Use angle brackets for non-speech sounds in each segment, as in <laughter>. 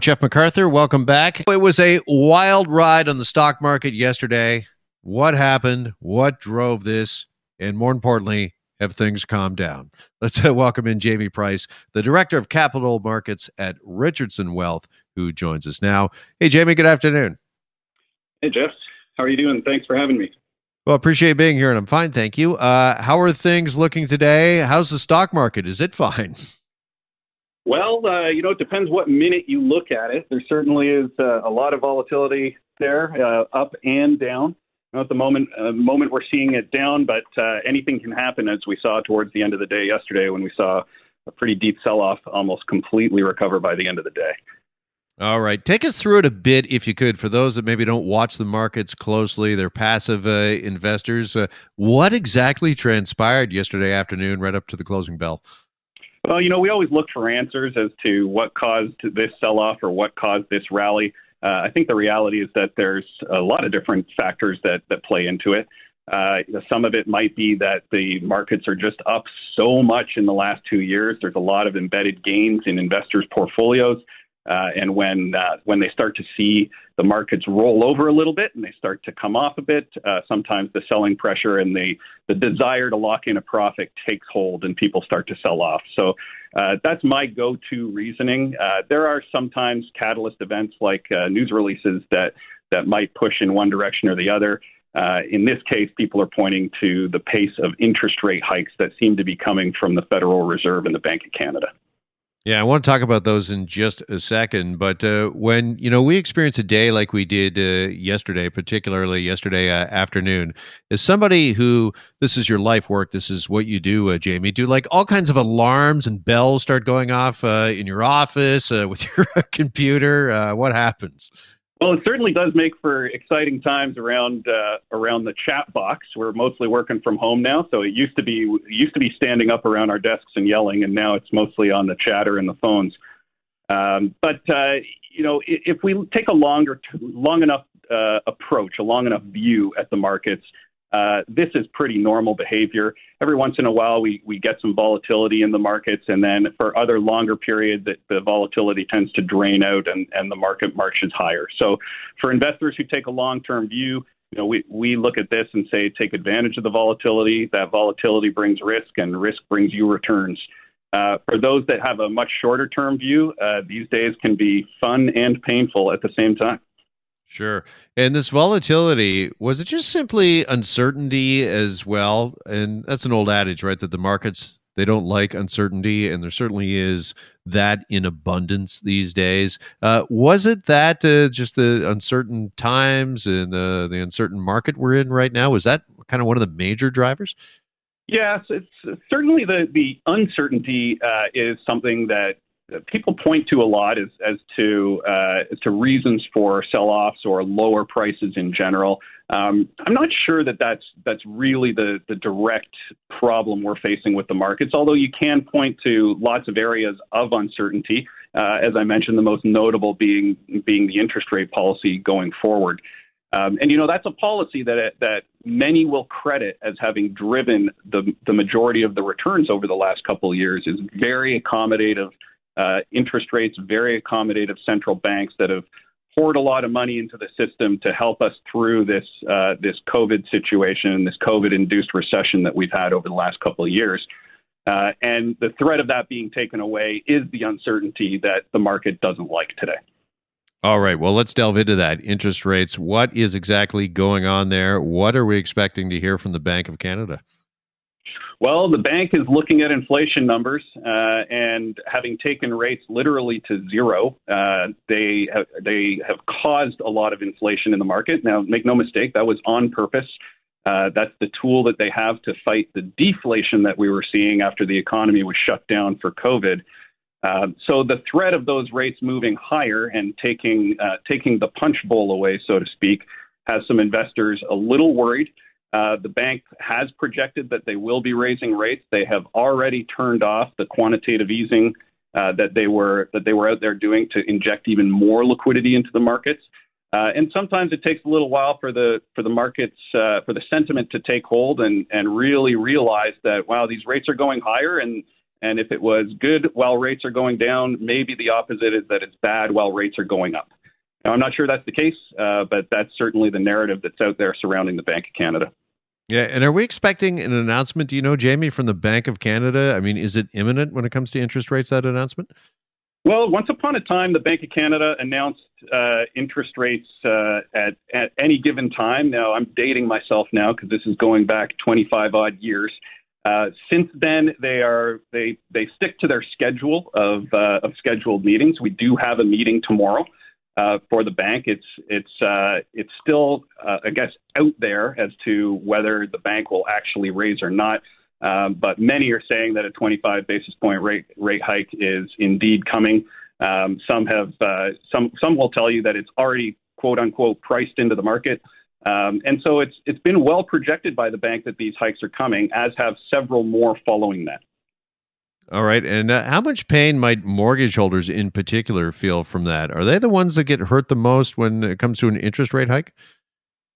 I'm Jeff MacArthur. Welcome back. It was a wild ride on the stock market yesterday. What happened? What drove this? And more importantly, have things calmed down? Let's uh, welcome in Jamie Price, the Director of Capital Markets at Richardson Wealth, who joins us now. Hey, Jamie, good afternoon. Hey, Jeff. How are you doing? Thanks for having me. Well, appreciate being here, and I'm fine, thank you. Uh, how are things looking today? How's the stock market? Is it fine? <laughs> Well, uh, you know, it depends what minute you look at it. There certainly is uh, a lot of volatility there, uh, up and down. You know, at the moment, uh, moment we're seeing it down, but uh, anything can happen, as we saw towards the end of the day yesterday, when we saw a pretty deep sell-off, almost completely recover by the end of the day. All right, take us through it a bit, if you could, for those that maybe don't watch the markets closely. They're passive uh, investors. what exactly transpired yesterday afternoon, right up to the closing bell? Well, you know, we always look for answers as to what caused this sell off or what caused this rally. Uh, I think the reality is that there's a lot of different factors that, that play into it. Uh, some of it might be that the markets are just up so much in the last two years. There's a lot of embedded gains in investors' portfolios. Uh, and when uh, when they start to see the markets roll over a little bit and they start to come off a bit, uh, sometimes the selling pressure and the the desire to lock in a profit takes hold and people start to sell off. So uh, that's my go-to reasoning. Uh, there are sometimes catalyst events like uh, news releases that that might push in one direction or the other. in this case, people are pointing to the pace of interest rate hikes that seem to be coming from the Federal Reserve and the Bank of Canada. Yeah, I want to talk about those in just a second. But uh, when you know we experience a day like we did uh, yesterday, particularly yesterday uh, afternoon, is somebody who this is your life work, this is what you do, uh, Jamie. Do like all kinds of alarms and bells start going off uh, in your office uh, <laughs> with your computer? what happens? Well, it certainly does make for exciting times around uh, around the chat box. We're mostly working from home now, so it used to be used to be standing up around our desks and yelling, and now it's mostly on the chatter and the phones. Um, but uh, you know, if we take a longer, long enough uh, approach, a long enough view at the markets, uh, this is pretty normal behavior. Every once in a while, we, we get some volatility in the markets, and then for other longer periods, it, the volatility tends to drain out and, and the market marches higher. So, for investors who take a long term view, you know, we, we look at this and say take advantage of the volatility. That volatility brings risk, and risk brings you returns. Uh, for those that have a much shorter term view, uh, these days can be fun and painful at the same time. Sure. And this volatility, was it just simply uncertainty as well? And that's an old adage, right? That the markets, they don't like uncertainty. And there certainly is that in abundance these days. Uh, was it that uh, just the uncertain times and the, the uncertain market we're in right now? Was that kind of one of the major drivers? Yes, it's certainly the, the uncertainty uh, is something that people point to a lot as, as to uh, as to reasons for sell-offs or lower prices in general. Um, I'm not sure that that's that's really the the direct problem we're facing with the markets. Although you can point to lots of areas of uncertainty, uh, as I mentioned, the most notable being being the interest rate policy going forward. Um, and you know that's a policy that that many will credit as having driven the the majority of the returns over the last couple of years is very accommodative uh, interest rates, very accommodative central banks that have poured a lot of money into the system to help us through this uh, this COVID situation, this COVID-induced recession that we've had over the last couple of years. Uh, and the threat of that being taken away is the uncertainty that the market doesn't like today. All right. Well, let's delve into that. Interest rates. What is exactly going on there? What are we expecting to hear from the Bank of Canada? Well, the bank is looking at inflation numbers, uh, and having taken rates literally to zero, uh, they have, they have caused a lot of inflation in the market. Now, make no mistake, that was on purpose. Uh, that's the tool that they have to fight the deflation that we were seeing after the economy was shut down for COVID. Uh, so the threat of those rates moving higher and taking uh, taking the punch bowl away, so to speak, has some investors a little worried. Uh, the bank has projected that they will be raising rates. They have already turned off the quantitative easing uh, that they were that they were out there doing to inject even more liquidity into the markets. Uh, and sometimes it takes a little while for the for the markets uh, for the sentiment to take hold and and really realize that wow these rates are going higher and And if it was good while rates are going down, maybe the opposite is that it's bad while rates are going up. Now, I'm not sure that's the case, uh, but that's certainly the narrative that's out there surrounding the Bank of Canada. Yeah, and are we expecting an announcement? Do you know, Jamie, from the Bank of Canada? I mean, is it imminent when it comes to interest rates? That announcement? Well, once upon a time, the Bank of Canada announced uh, interest rates uh, at at any given time. Now, I'm dating myself now because this is going back 25 odd years. Uh, since then, they are they they stick to their schedule of uh, of scheduled meetings. We do have a meeting tomorrow uh, for the bank. It's it's uh, it's still I guess out there as to whether the bank will actually raise or not. Um, but many are saying that a 25 basis point rate rate hike is indeed coming. Um, some have some some will tell you that it's already quote unquote priced into the market. Um, and so it's it's been well projected by the bank that these hikes are coming, as have several more following that. All right, and uh, how much pain might mortgage holders in particular feel from that? Are they the ones that get hurt the most when it comes to an interest rate hike?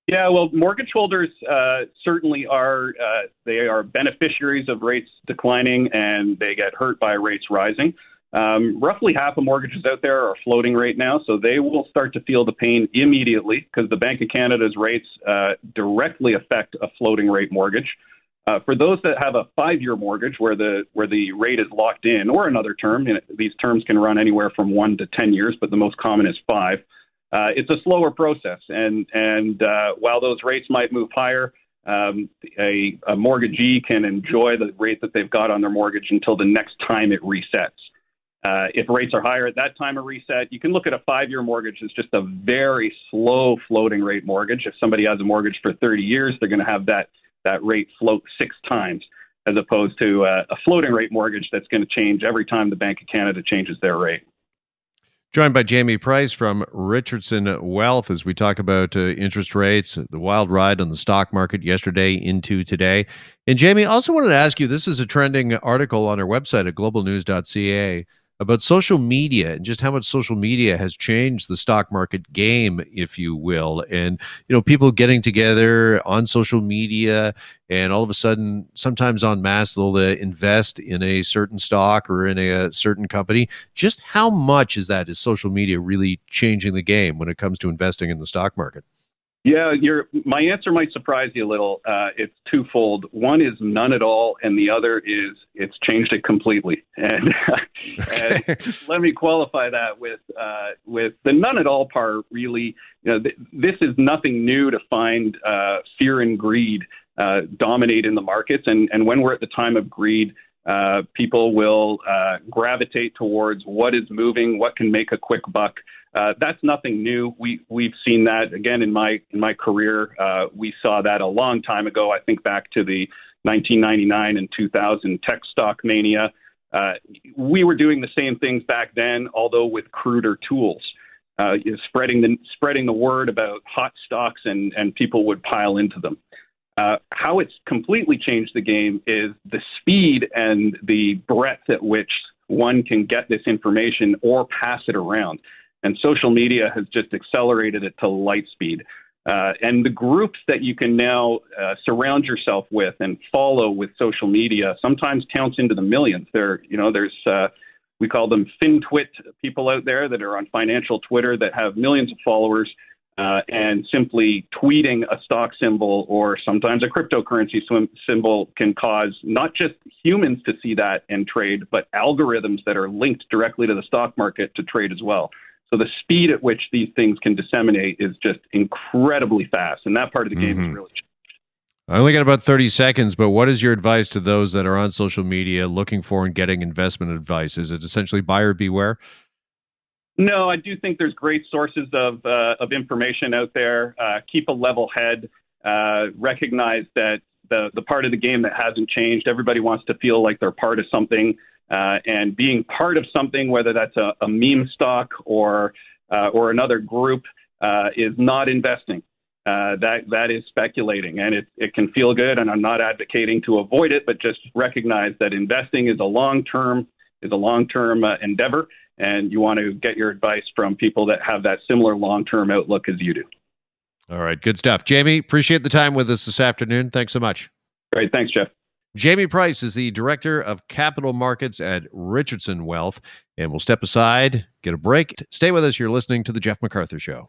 Yeah, well, mortgage holders uh, certainly are. Uh, they are beneficiaries of rates declining, and they get hurt by rates rising. Um, roughly half of mortgages out there are floating right now, so they will start to feel the pain immediately because the Bank of Canada's rates uh, directly affect a floating rate mortgage. Uh, for those that have a five-year mortgage where the where the rate is locked in, or another term, these terms can run anywhere from one to ten years, but the most common is five. Uh, it's a slower process, and and uh, while those rates might move higher, um, a, a mortgagee can enjoy the rate that they've got on their mortgage until the next time it resets. Uh, if rates are higher at that time of reset, you can look at a five year mortgage as just a very slow floating rate mortgage. If somebody has a mortgage for 30 years, they're going to have that, that rate float six times as opposed to uh, a floating rate mortgage that's going to change every time the Bank of Canada changes their rate. Joined by Jamie Price from Richardson Wealth as we talk about uh, interest rates, the wild ride on the stock market yesterday into today. And Jamie, I also wanted to ask you this is a trending article on our website at globalnews.ca about social media and just how much social media has changed the stock market game, if you will. And, you know, people getting together on social media and all of a sudden, sometimes en masse, they'll uh, invest in a certain stock or in a, a certain company. Just how much is that? Is social media really changing the game when it comes to investing in the stock market? Yeah, your my answer might surprise you a little. Uh, it's twofold. One is none at all, and the other is it's changed it completely. <laughs> And, okay. and let me qualify that with uh, with the none at all part. Really, you know, th- this is nothing new to find uh, fear and greed uh, dominate in the markets, and and when we're at the time of greed. Uh, people will uh, gravitate towards what is moving, what can make a quick buck, uh, that's nothing new. We we've seen that again in my in my career. Uh, we saw that a long time ago. I think back to the 1999 and 2000 tech stock mania. Uh, we were doing the same things back then, although with cruder tools. Uh, spreading the spreading the word about hot stocks and and people would pile into them. Uh, how it's completely changed the game is the speed and the breadth at which one can get this information or pass it around. And social media has just accelerated it to light speed. Uh, and the groups that you can now uh, surround yourself with and follow with social media sometimes counts into the millions. There, you know, there's uh, we call them FinTwit people out there that are on financial Twitter that have millions of followers. Uh, and simply tweeting a stock symbol or sometimes a cryptocurrency symbol can cause not just humans to see that and trade, but algorithms that are linked directly to the stock market to trade as well. So the speed at which these things can disseminate is just incredibly fast, and that part of the game mm-hmm. is really. Changed. I only got about 30 seconds, but what is your advice to those that are on social media looking for and getting investment advice? Is it essentially buyer beware? No, I do think there's great sources of, uh, of information out there. Uh, keep a level head. Uh, recognize that the, the part of the game that hasn't changed, everybody wants to feel like they're part of something. Uh, and being part of something, whether that's a, a meme stock or uh, or another group, uh, is not investing. Uh, that that is speculating, and it it can feel good. And I'm not advocating to avoid it, but just recognize that investing is a long term is a long term uh, endeavor, and you want to get your advice from people that have that similar long term outlook as you do. All right, good stuff, Jamie. Appreciate the time with us this afternoon. Thanks so much. Great, thanks, Jeff. Jamie Price is the director of capital markets at Richardson Wealth. And we'll step aside, get a break. Stay with us. You're listening to The Jeff MacArthur Show.